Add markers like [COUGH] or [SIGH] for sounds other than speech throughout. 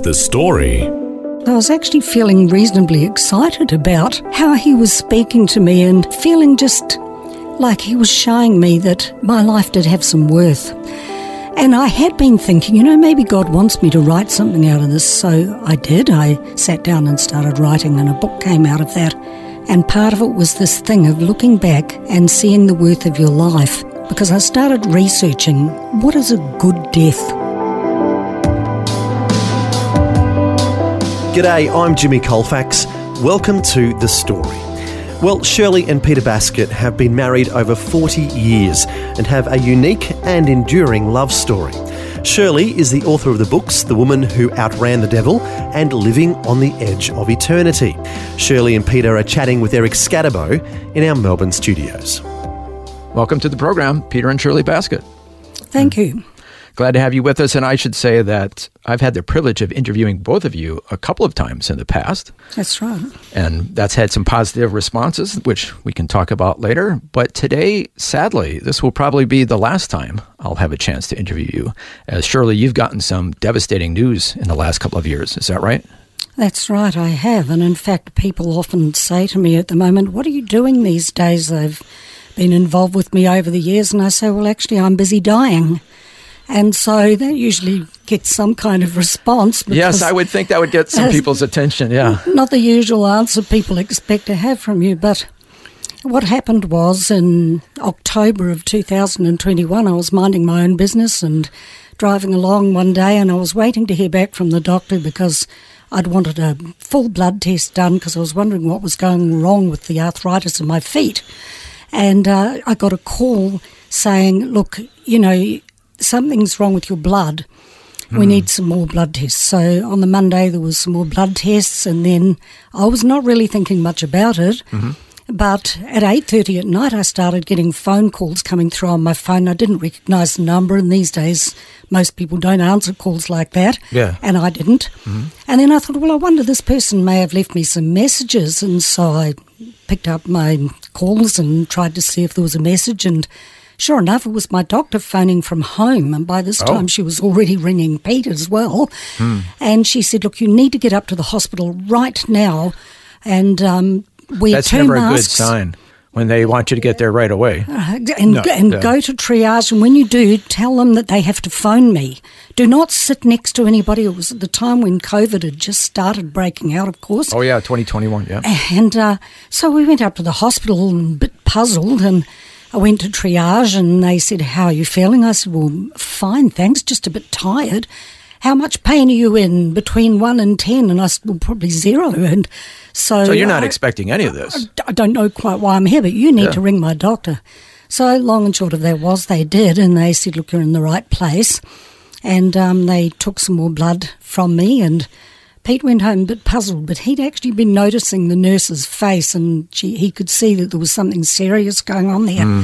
The story. I was actually feeling reasonably excited about how he was speaking to me and feeling just like he was showing me that my life did have some worth. And I had been thinking, you know, maybe God wants me to write something out of this. So I did. I sat down and started writing, and a book came out of that. And part of it was this thing of looking back and seeing the worth of your life. Because I started researching what is a good death? G'day, I'm Jimmy Colfax. Welcome to The Story. Well, Shirley and Peter Baskett have been married over 40 years and have a unique and enduring love story. Shirley is the author of the books The Woman Who Outran the Devil and Living on the Edge of Eternity. Shirley and Peter are chatting with Eric Scatterbo in our Melbourne studios. Welcome to the program, Peter and Shirley Baskett. Thank mm. you. Glad to have you with us. And I should say that I've had the privilege of interviewing both of you a couple of times in the past. That's right. And that's had some positive responses, which we can talk about later. But today, sadly, this will probably be the last time I'll have a chance to interview you, as Shirley you've gotten some devastating news in the last couple of years. Is that right? That's right, I have. And in fact, people often say to me at the moment, What are you doing these days? They've been involved with me over the years. And I say, Well, actually, I'm busy dying. And so that usually gets some kind of response. Yes, I would think that would get some people's attention, yeah. Not the usual answer people expect to have from you, but what happened was in October of 2021, I was minding my own business and driving along one day, and I was waiting to hear back from the doctor because I'd wanted a full blood test done because I was wondering what was going wrong with the arthritis in my feet. And uh, I got a call saying, Look, you know, something's wrong with your blood. We need some more blood tests. So on the Monday there was some more blood tests, and then I was not really thinking much about it. Mm-hmm. But at eight thirty at night, I started getting phone calls coming through on my phone. I didn't recognise the number, and these days most people don't answer calls like that. Yeah. and I didn't. Mm-hmm. And then I thought, well, I wonder this person may have left me some messages, and so I picked up my calls and tried to see if there was a message and. Sure enough, it was my doctor phoning from home, and by this time she was already ringing Pete as well. And she said, "Look, you need to get up to the hospital right now, and um, wear That's two never a good sign when they want you to get there right away. and, and yeah. go to triage. And when you do, tell them that they have to phone me. Do not sit next to anybody. It was at the time when COVID had just started breaking out, of course. Oh, yeah, 2021, yeah. And uh, so we went up to the hospital and a bit puzzled and I went to triage and they said, How are you feeling? I said, Well, fine, thanks, just a bit tired. How much pain are you in between one and ten? And I said, Well, probably zero. [LAUGHS] And so, So you're not I- expecting any of this. I don't know quite why I'm here, but you need Yeah. to ring my doctor. So long and short of that was they did, and they said, "Look, you're in the right place," and um, they took some more blood from me. And Pete went home a bit puzzled, but he'd actually been noticing the nurse's face, and she, he could see that there was something serious going on there. Hmm.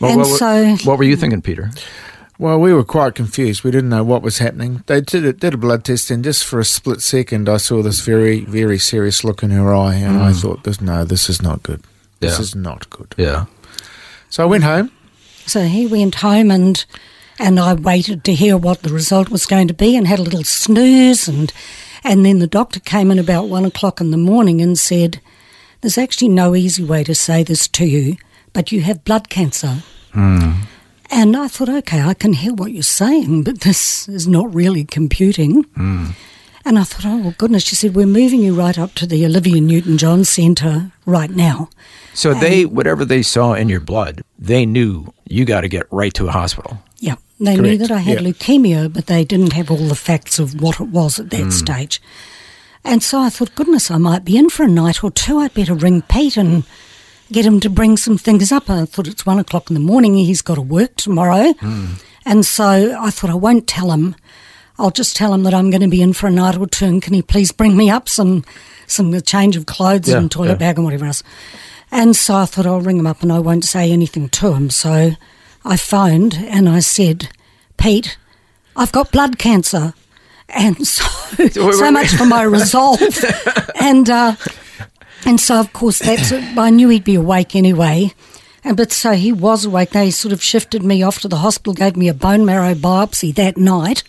Well, and what, so, what were you thinking, Peter? Well, we were quite confused. We didn't know what was happening. They did a, did a blood test, and just for a split second, I saw this very, very serious look in her eye, and I hmm. thought, "This no, this is not good. This Yeah. is not good." Yeah. So I went home. so he went home and and I waited to hear what the result was going to be and had a little snooze and and then the doctor came in about one o'clock in the morning and said, There's actually no easy way to say this to you, but you have blood cancer. Hmm. And I thought, okay, I can hear what you're saying, but this is not really computing. Hmm. And I thought, oh, well, goodness. She said, we're moving you right up to the Olivia Newton John Centre right now. So they, whatever they saw in your blood, they knew you got to get right to a hospital. They knew that I had yeah. leukemia, but they didn't have all the facts of what it was at that hmm. stage. And so I thought, goodness, I might be in for a night or two. I'd better ring Pete and get him to bring some things up. I thought it's one o'clock in the morning. He's got to work tomorrow. Hmm. And so I thought I won't tell him. I'll just tell him that I'm going to be in for a night or two, and can he please bring me up some some change of clothes Yeah, and toilet yeah. bag and whatever else. And so I thought I'll ring him up and I won't say anything to him. So I phoned and I said, Pete, I've got blood cancer. And [LAUGHS] so, [LAUGHS] so much for my resolve. [LAUGHS] and uh, and so, of course, that's I knew he'd be awake anyway. And but so he was awake. They sort of shifted me off to the hospital, gave me a bone marrow biopsy that night,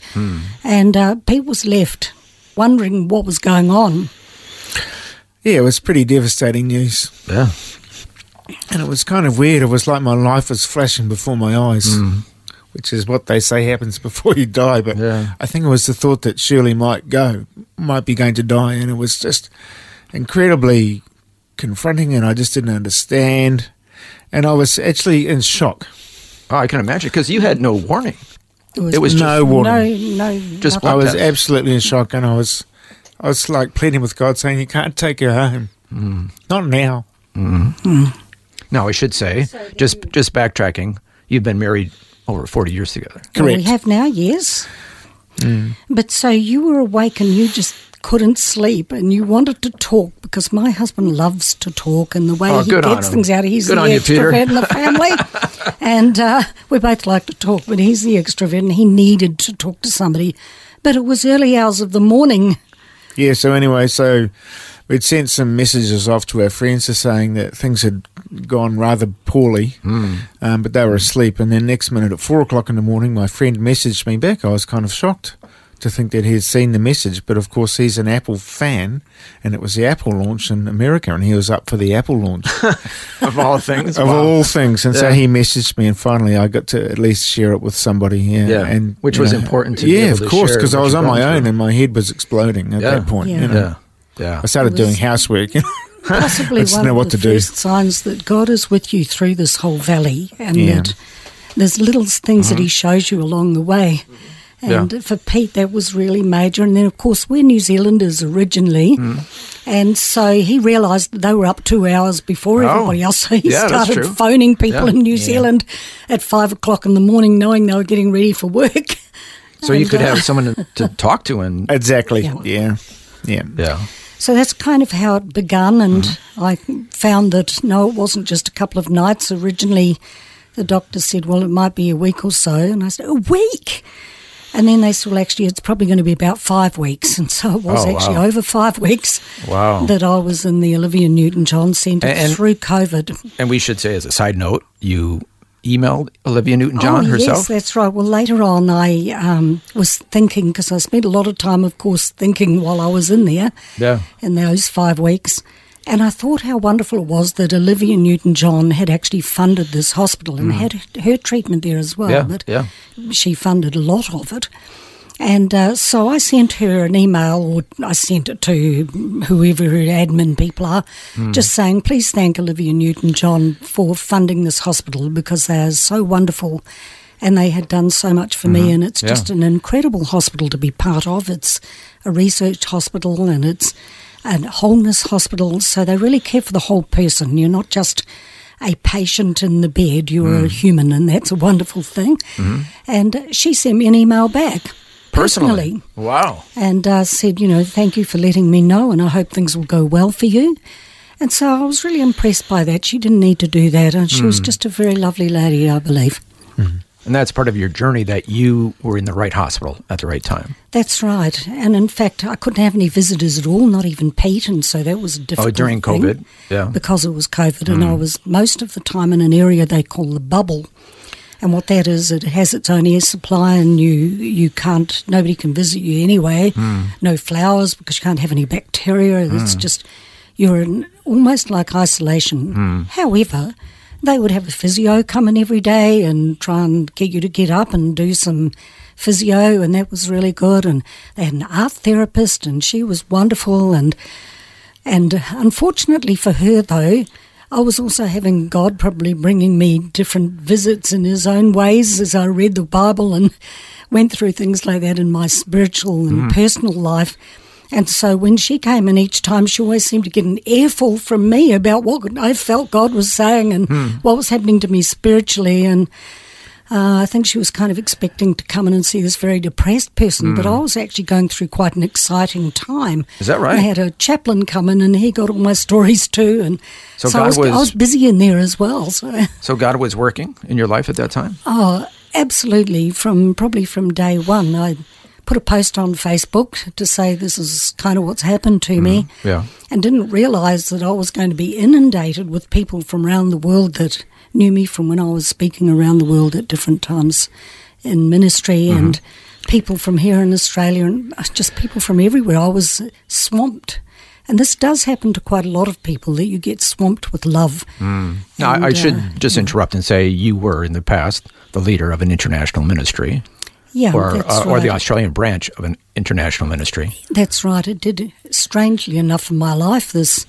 and uh, Pete was left wondering what was going on. Yeah, it was pretty devastating news. Yeah. And it was kind of weird. It was like my life was flashing before my eyes, mm. which is what they say happens [LAUGHS] before you die. But Yeah. I think it was the thought that Shirley might go, might be going to die. And it was just incredibly confronting, and I just didn't understand. And I was actually in shock. Oh, I can imagine because you had no warning. There It was just- no warning. no, no, Just. I was test. absolutely in shock, and I was, I was like pleading with God, saying, "You can't take her home, mm. not now." Mm. Now I should say, just just backtracking, you've been married over forty years together. Well, we have now, yes. But so you were awake and you just couldn't sleep and you wanted to talk because my husband loves to talk and the way Oh, he gets things out, he's Good the on you, extrovert in the family. [LAUGHS] and uh, we both like to talk, but he's the extrovert and he needed to talk to somebody. But it was early hours of the morning. Yeah, so anyway, so we'd sent some messages off to our friends just saying that things had gone rather poorly, um, but they were asleep. And then next minute at four o'clock in the morning, my friend messaged me back. I was kind of shocked to think that he had seen the message, but of course he's an Apple fan, and it was the Apple launch in America, and he was up for the Apple launch [LAUGHS] Of all things, of all things. And so he messaged me, and finally I got to at least share it with somebody. Yeah, Yeah, and which you was important to be yeah, able of to course, because I was on my own, through. and my head was exploding at Yeah. that point. Yeah. You know? Yeah, yeah. I started doing housework. [LAUGHS] Possibly I just one know of what the to do. first signs that God is with you through this whole valley and Yeah. that there's little things that He shows you along the way. And Yeah. for Pete, that was really major. And then, of course, we're New Zealanders originally. And so he realised that they were up two hours before Oh. everybody else. [LAUGHS] So he Yeah, started phoning people Yeah. in New Zealand at five o'clock in the morning, knowing they were getting ready for work. So you could uh, have someone to, to talk to, and [LAUGHS] exactly. Yeah. Yeah. Yeah. So that's kind of how it began, and Mm-hmm. I found that no, it wasn't just a couple of nights. Originally, the doctor said, "Well, it might be a week or so," and I said, "A week." And then they said, well, actually, it's probably going to be about five weeks. [LAUGHS] And so it was Oh, actually wow. over five weeks Wow. that I was in the Olivia Newton John Centre And- and- through COVID. and we should say as a side note, you emailed Olivia Newton-John oh, herself. Yes, that's right. Well, later on, I um, was thinking, because I spent a lot of time, of course, thinking while I was in there Yeah. in those five weeks. And I thought how wonderful it was that Olivia Newton John had actually funded this hospital and had her treatment there as well. Mm. Yeah, but yeah. she funded a lot of it. And uh, so I sent her an email, or I sent it to whoever her admin people are, Hmm. just saying, please thank Olivia Newton John for funding this hospital because they are so wonderful and they had done so much for me. And it's Mm-hmm. Yeah. just an incredible hospital to be part of. It's a research hospital and it's a wholeness hospital. So they really care for the whole person. You're not just a patient in the bed, you're Mm. a human, and that's a wonderful thing. Mm-hmm. And she sent me an email back Personally. Wow. and uh, said, you know, thank you for letting me know, and I hope things will go well for you. And so I was really impressed by that. She didn't need to do that, and she was Hmm. just a very lovely lady, I believe. And that's part of your journey that you were in the right hospital at the right time. That's right. And in fact, I couldn't have any visitors at all, not even Pete, and so that was a difficult Oh, during thing COVID. Yeah. because it was COVID, and I was most of the time in an area they call the bubble. And what that is, it has its own air supply, and you you can't nobody can visit you anyway. Hmm. No flowers because you can't have any bacteria. It's hmm. just you're in almost like isolation. Hmm. However, they would have a physio come in every day and try and get you to get up and do some physio, and that was really good. And they had an art therapist, and she was wonderful. And and unfortunately for her, though, I was also having God probably bringing me different visits in His own ways as I read the Bible and went through things like that in my spiritual and mm. personal life. And so when she came in each time, she always seemed to get an earful from me about what I felt God was saying and hmm. what was happening to me spiritually. And Uh, I think she was kind of expecting to come in and see this very depressed person, but I was actually going through quite an exciting time. Hmm. Is that right? I had a chaplain come in and he got all my stories too. And So so, I, was, was- I was busy in there as well. So, So God was working in your life at that time? oh, absolutely. From probably from day one, I put a post on Facebook to say this is kind of what's happened to me. Yeah. and didn't realise that I was going to be inundated with people from around the world that knew me from when I was speaking around the world at different times in ministry and people from here in Australia and just people from everywhere. I was swamped. And this does happen to quite a lot of people that you get swamped with love. Now, I, And, I should uh, just interrupt and say you were in the past the leader of an international ministry, Yeah, or that's uh, right. or the Australian branch of an international ministry. That's right. It did, strangely enough, in my life, this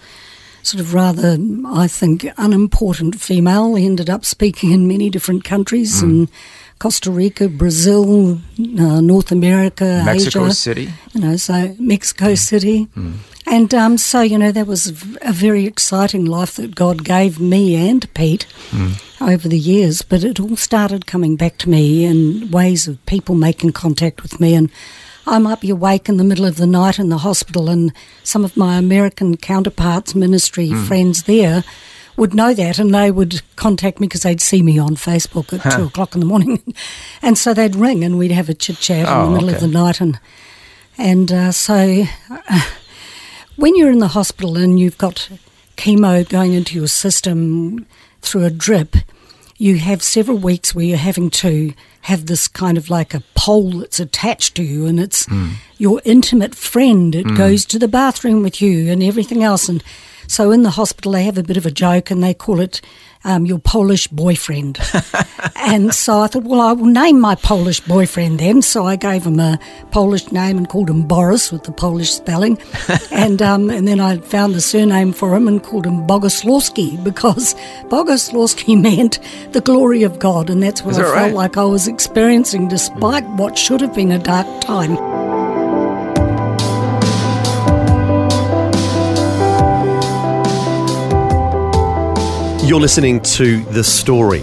sort of rather, I think, unimportant female ended up speaking in many different countries in Costa Rica, Brazil, uh, North America, Mexico Asia. City. You know, so Mexico City. And um, so, you know, that was a very exciting life that God gave me and Pete over the years. But it all started coming back to me in ways of people making contact with me. And I might be awake in the middle of the night in the hospital, and some of my American counterparts, ministry friends there, would know that and they would contact me because they'd see me on Facebook at two o'clock in the morning. [LAUGHS] and so they'd ring and we'd have a chit chat in Oh, the middle okay. of the night. And, and uh, so when you're in the hospital and you've got chemo going into your system through a drip, you have several weeks where you're having to have this kind of like a pole that's attached to you, and it's hmm. your intimate friend. It hmm. goes to the bathroom with you and everything else. And so in the hospital, they have a bit of a joke and they call it um, your Polish boyfriend. [LAUGHS] and so I thought, well, I will name my Polish boyfriend then. So I gave him a Polish name and called him Boris with the Polish spelling. [LAUGHS] and um, and then I found the surname for him and called him Bogoslawski because Bogoslawski [LAUGHS] meant the glory of God. And that's what Is I that felt right? like I was experiencing despite what should have been a dark time. You're listening to The Story.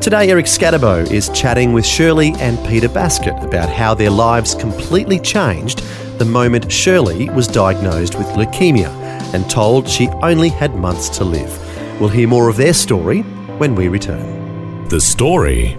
Today, Eric Scatterbo is chatting with Shirley and Peter Baskett about how their lives completely changed the moment Shirley was diagnosed with leukemia and told she only had months to live. We'll hear more of their story when we return. The story.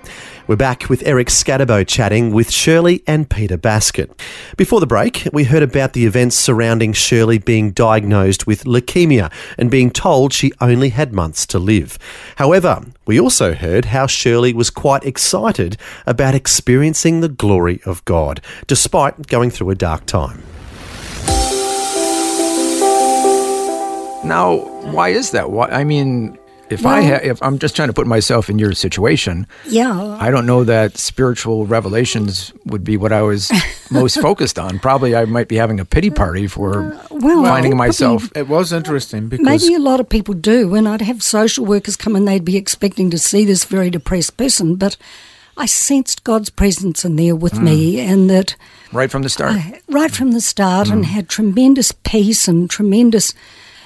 We're back with Eric Scatterbo chatting with Shirley and Peter Baskett. Before the break, we heard about the events surrounding Shirley being diagnosed with leukemia and being told she only had months to live. However, we also heard how Shirley was quite excited about experiencing the glory of God, despite going through a dark time. Now, why is that? Why, I mean, if I ha- if I'm just trying to put myself in your situation, Yeah. I don't know that spiritual revelations would be what I was [LAUGHS] most focused on. Probably I might be having a pity party for uh, well, finding probably- myself. It was interesting because Maybe a lot of people do. When I'd have social workers come in, they'd be expecting to see this very depressed person, but I sensed God's presence in there with hmm. me, and that right from the start. I, right from the start, and hmm. had tremendous peace and tremendous,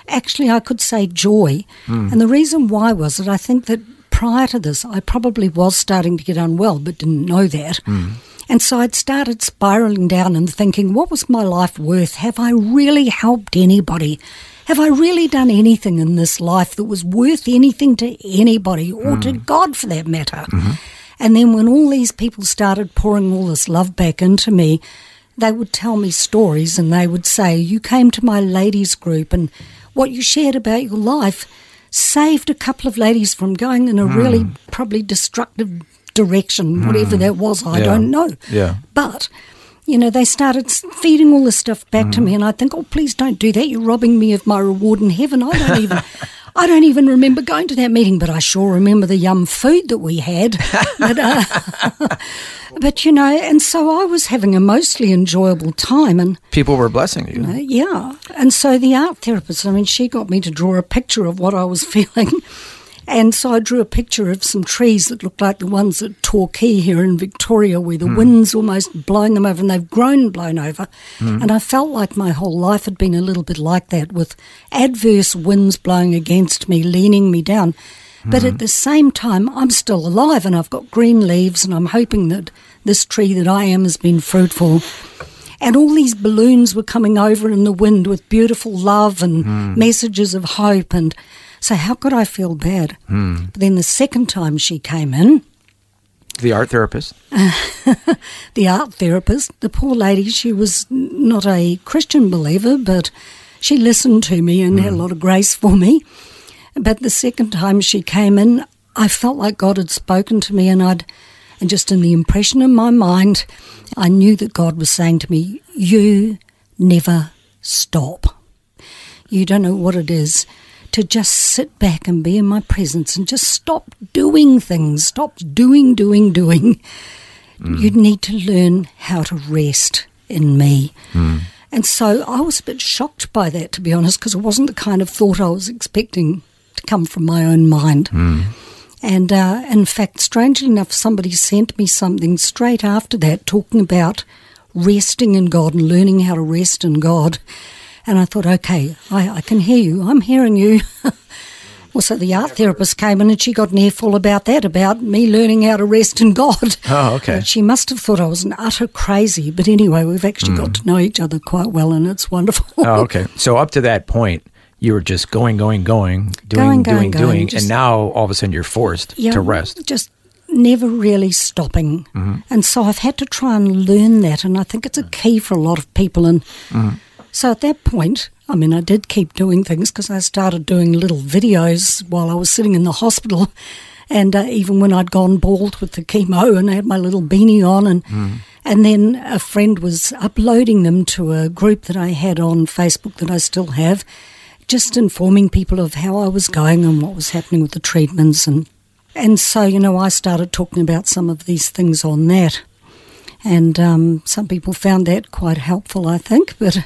actually, I could say joy. Hmm. And the reason why was that I think that prior to this, I probably was starting to get unwell, but didn't know that. Hmm. And so I'd started spiraling down and thinking, what was my life worth? Have I really helped anybody? Have I really done anything in this life that was worth anything to anybody or hmm. to God for that matter? Mm-hmm. And then when all these people started pouring all this love back into me, they would tell me stories and they would say, You came to my ladies' group and what you shared about your life saved a couple of ladies from going in a hmm. really probably destructive direction, hmm. whatever that was, I Yeah. don't know. Yeah. But, you know, they started feeding all this stuff back to hmm. me, and I think, oh, please don't do that. You're robbing me of my reward in heaven. I don't even. I don't even remember going to that meeting, but I sure remember the yum food that we had. [LAUGHS] but, uh, [LAUGHS] but, you know, and so I was having a mostly enjoyable time. And People were blessing you. uh, yeah. And so the art therapist, I mean, she got me to draw a picture of what I was [LAUGHS] feeling. And so I drew a picture of some trees that looked like the ones at Torquay here in Victoria, where the hmm. wind's almost blowing them over and they've grown blown over. Hmm. And I felt like my whole life had been a little bit like that, with adverse winds blowing against me, leaning me down. But hmm. at the same time, I'm still alive and I've got green leaves, and I'm hoping that this tree that I am has been fruitful. And all these balloons were coming over in the wind with beautiful love and messages of hope. And so, how could I feel bad? Hmm. But then the second time she came in, The art therapist. [LAUGHS] the art therapist, the poor lady, she was not a Christian believer, but she listened to me and had a hmm. lot of grace for me. But the second time she came in, I felt like God had spoken to me, and I'd, and just in the impression in my mind, I knew that God was saying to me, You never stop. You don't know what it is to just sit back and be in my presence and just stop doing things, stop doing, doing, doing. Mm. You need to learn how to rest in me. Mm. And so I was a bit shocked by that, to be honest, because it wasn't the kind of thought I was expecting to come from my own mind. Mm. And uh, in fact, strangely enough, somebody sent me something straight after that talking about resting in God and learning how to rest in God. And I thought, okay, I, I can hear you. I'm hearing you. [LAUGHS] also, the art therapist came in and she got an earful about that, about me learning how to rest in God. [LAUGHS] Oh, okay. Uh, she must have thought I was an utter crazy. But anyway, we've actually got to know each other quite well and it's wonderful. Oh, [LAUGHS] okay. So up to that point, you were just going, going, going, Going, doing, going, doing, going, doing, just- and now all of a sudden you're forced Yeah, to rest. Just never really stopping. Mm-hmm. And so I've had to try and learn that. And I think it's a key for a lot of people. And Mm-hmm. So at that point, I mean, I did keep doing things because I started doing little videos while I was sitting in the hospital. [LAUGHS] And uh, even when I'd gone bald with the chemo and I had my little beanie on, and and then a friend was uploading them to a group that I had on Facebook that I still have, just informing people of how I was going and what was happening with the treatments and and so you know I started talking about some of these things on that, and um, some people found that quite helpful, I think. But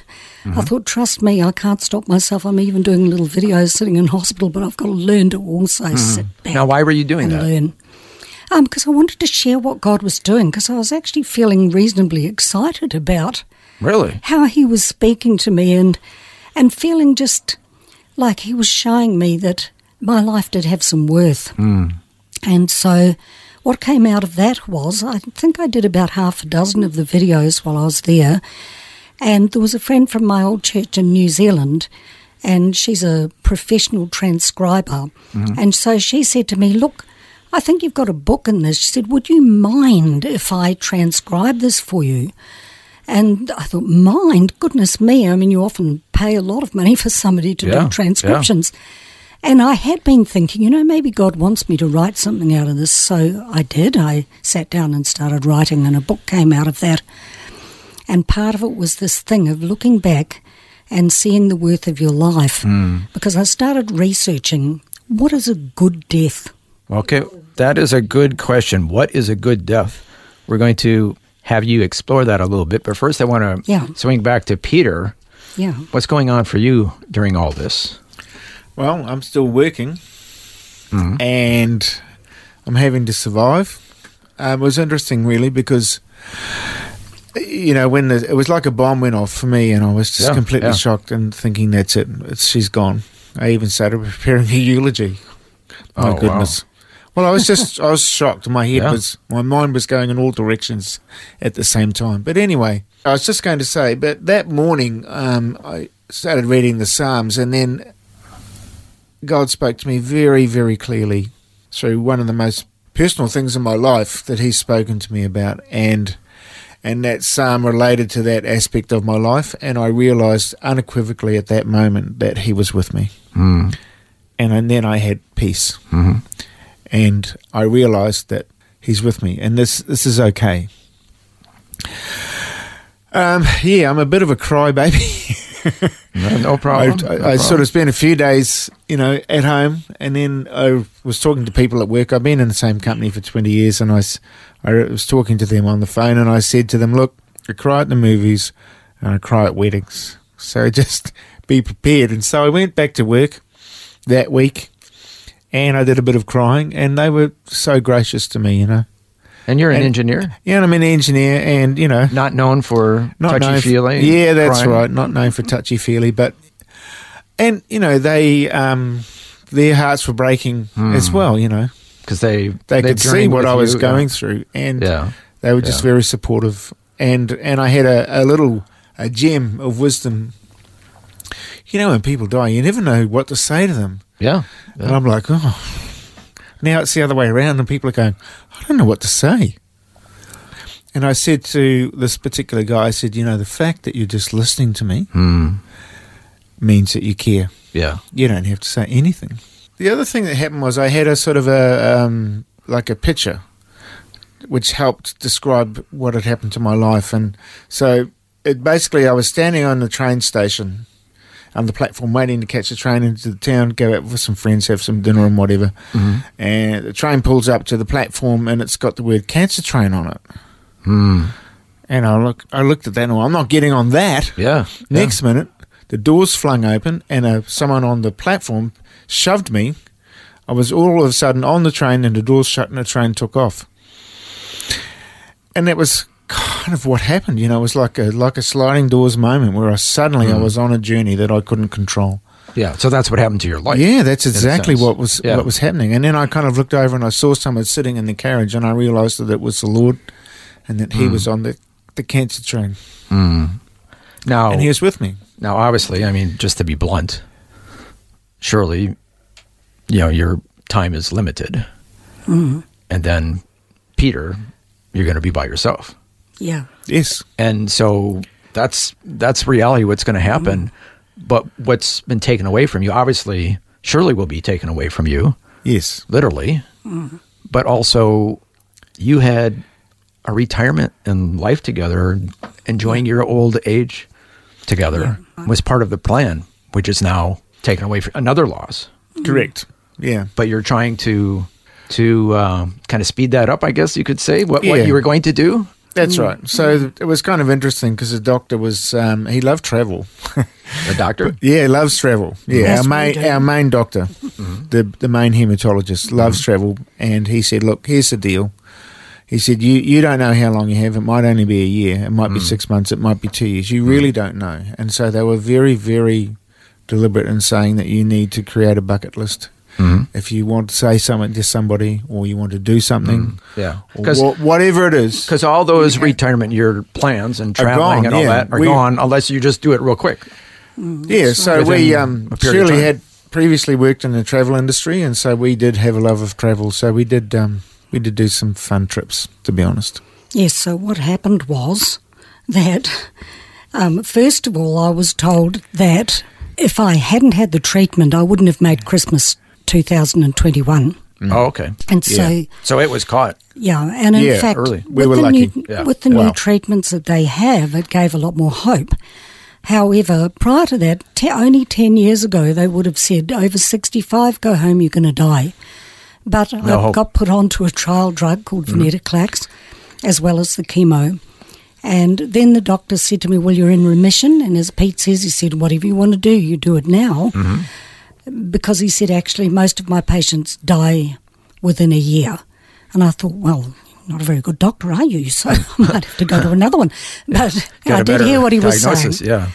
I thought, trust me, I can't stop myself. I'm even doing little videos sitting in hospital, but I've got to learn to also sit back Now, why were you doing that? learn. Um, because I wanted to share what God was doing, because I was actually feeling reasonably excited about Really? how he was speaking to me and and feeling just like he was showing me that my life did have some worth. And so what came out of that was I think I did about half a dozen of the videos while I was there. And there was a friend from my old church in New Zealand, and she's a professional transcriber. Mm-hmm. And so she said to me, Look, I think you've got a book in this. She said, Would you mind if I transcribe this for you? And I thought, mind, goodness me. I mean, you often pay a lot of money for somebody to Yeah, yeah. do transcriptions. And I had been thinking, you know, maybe God wants me to write something out of this. So I did. I sat down and started writing, and a book came out of that. And part of it was this thing of looking back and seeing the worth of your life. Hmm. Because I started researching what is a good death? Okay, that is a good question. What is a good death? We're going to have you explore that a little bit, but first I want to Yeah. swing back to Peter. Yeah. What's going on for you during all this? Well, I'm still working, and I'm having to survive. Um, it was interesting, really, because you know when the, it was like a bomb went off for me, and I was just Yeah, completely yeah. shocked and thinking, "That's it, it's, she's gone." I even started preparing a eulogy. My Oh, wow. goodness. Well, I was just I was shocked. My head Yeah. was my mind was going in all directions at the same time. But anyway, I was just going to say, but that morning um, I started reading the Psalms, and then God spoke to me very, very clearly through one of the most personal things in my life that He's spoken to me about, and and that psalm related to that aspect of my life, and I realised unequivocally at that moment that He was with me, Mm. and, and then I had peace, Mhm. and I realised that He's with me, and this this is okay. Um, yeah, I'm a bit of a crybaby. [LAUGHS] No, no I, problem. I, no I problem. sort of spent a few days, you know, at home, and then I was talking to people at work. I've been in the same company for twenty years, and I, I was talking to them on the phone, and I said to them, "Look, I cry at the movies, and I cry at weddings, so [LAUGHS] just be prepared." And so I went back to work that week, and I did a bit of crying, and they were so gracious to me, you know. And you're an and- engineer, Yeah, and I'm an engineer, and you know, not known for not touchy feely. Yeah, that's right. Not known for touchy feely, but and you know they um their hearts were breaking Hmm. as well. You know because they they could see what I was you, going through, and Yeah. they were just Yeah. very supportive. And and I had a, a little a gem of wisdom. You know, when people die, you never know what to say to them. Yeah, And I'm like, oh. Now it's the other way around, and people are going, I don't know what to say. And I said to this particular guy, I said, you know, the fact that you're just listening to me Hmm. means that you care. yeah, You don't have to say anything. The other thing that happened was I had a sort of a, um, like a picture which helped describe what had happened to my life. And so it basically, I was standing on the train station on the platform waiting to catch the train into the town, go out with some friends, have some dinner and whatever. And the train pulls up to the platform and it's got the word cancer train on it. Hmm. And I look, I looked at that and I'm not getting on that. yeah. Next minute, the doors flung open and uh, someone on the platform shoved me. I was all of a sudden on the train and the doors shut and the train took off. And that was kind of what happened. You know, it was like a like a sliding doors moment where I suddenly I was on a journey that I couldn't control. yeah. So that's what happened to your life. yeah, that's exactly what was Yeah. what was happening. And then I kind of looked over and I saw someone sitting in the carriage and I realised that it was the Lord and that he Hmm. was on the the cancer train Mm. Now, and he was with me. Now, obviously, I mean, just to be blunt, Shirley, you know, your time is limited. Mm-hmm. And then, Peter, you're going to be by yourself. Yeah. Yes. And so that's that's reality what's going to happen. Mm-hmm. But what's been taken away from you, obviously, Shirley will be taken away from you, Yes. literally. Mm-hmm. But also, you had a retirement and life together, enjoying your old age together was part of the plan, which is now taken away from another loss. Mm-hmm. Correct. Yeah. But you're trying to to uh, um, kind of speed that up, I guess you could say. What, Yeah. what you were going to do? That's mm. right. So it was kind of interesting because the doctor was um, he loved travel. The doctor. [LAUGHS] yeah, he loves travel. Mm. Yeah, Yes, our main our main doctor, mm-hmm. the the main hematologist, mm-hmm. loves travel, and he said, "Look, here's the deal." He said, "You you don't know how long you have. It might only be a year. It might be mm. six months. It might be two years. You really don't know." And so they were very very deliberate in saying that you need to create a bucket list. If you want to say something to somebody, or you want to do something, Yeah. Because wha- whatever it is, because all those retirement year plans and Are traveling gone, and all yeah. that are We- gone unless you just do it real quick. Yeah, so we um, a Shirley had previously worked in the travel industry, and so we did have a love of travel. So we did um, we did do some fun trips, to be honest. Yes, so what happened was that, um, first of all, I was told that if I hadn't had the treatment, I wouldn't have made Christmas 2021. Mm-hmm. Oh, okay. And so, Yeah. So it was caught. yeah, and in Yeah, fact, early. We with were the lucky. new Yeah. with the Wow. new treatments that they have, it gave a lot more hope. However, prior to that, te- only ten years ago, they would have said, "Over sixty-five, go home, you're going to die." But I hope. got put onto a trial drug called mm-hmm. venetoclax, as well as the chemo. And then the doctor said to me, Well, you're in remission. And as Pete says, he said, Whatever you want to do, you do it now. Mm-hmm. Because he said, Actually, most of my patients die within a year. And I thought, Well, not a very good doctor, are you? So [LAUGHS] I might have to go to another one. [LAUGHS] But I did hear what he was saying. Yeah.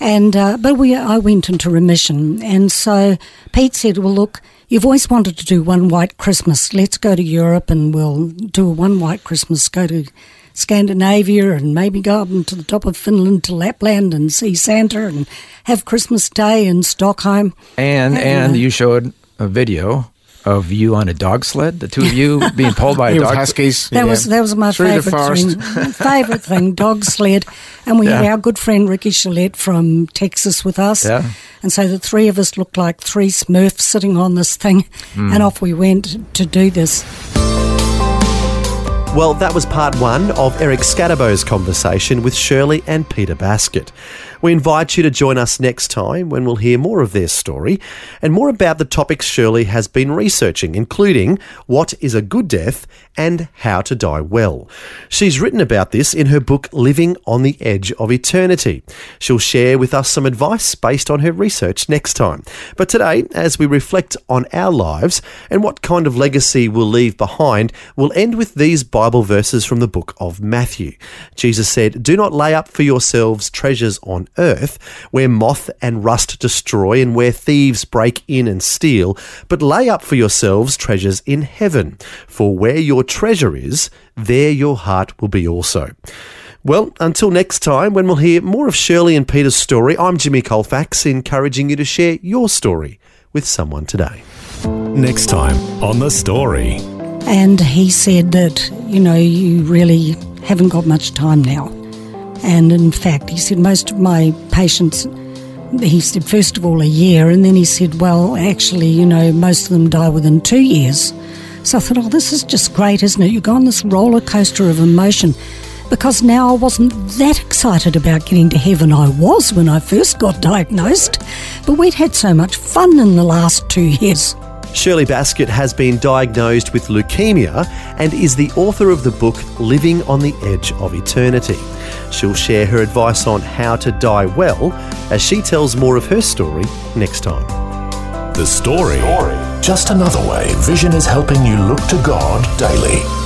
And uh, but we, I went into remission, and so Pete said, "Well, look, you've always wanted to do one white Christmas. Let's go to Europe, and we'll do a one white Christmas. Go to Scandinavia, and maybe go up to the top of Finland to Lapland and see Santa, and have Christmas Day in Stockholm." And and uh, you showed a video of you on a dog sled, the two of you being pulled by a [LAUGHS] dog. huskies. That yeah. was that was my Through favourite thing. [LAUGHS] favourite thing, dog sled, and we had our good friend Ricky Gillette from Texas with us. Yeah. And so the three of us looked like three Smurfs sitting on this thing, Hmm. and off we went to do this. Well, that was part one of Eric Scatterbo's conversation with Shirley and Peter Baskett. We invite you to join us next time when we'll hear more of their story and more about the topics Shirley has been researching, including what is a good death and how to die well. She's written about this in her book Living on the Edge of Eternity. She'll share with us some advice based on her research next time. But today, as we reflect on our lives and what kind of legacy we'll leave behind, we'll end with these Bible verses from the book of Matthew. Jesus said, Do not lay up for yourselves treasures on earth, where moth and rust destroy and where thieves break in and steal, but lay up for yourselves treasures in heaven. For where your treasure is, there your heart will be also. Well, until next time, when we'll hear more of Shirley and Peter's story, I'm Jimmy Colfax, encouraging you to share your story with someone today. Next time on The Story. And he said that, you know, you really haven't got much time now. And in fact, he said most of my patients, he said, first of all, a year. And then he said, well, actually, you know, most of them die within two years. So I thought, oh, this is just great, isn't it? You go on this roller coaster of emotion. Because now I wasn't that excited about getting to heaven. I was when I first got diagnosed, but we'd had so much fun in the last two years. Shirley Baskett has been diagnosed with leukemia and is the author of the book Living on the Edge of Eternity. She'll share her advice on how to die well as she tells more of her story next time. The Story. Just another way Vision is helping you look to God daily.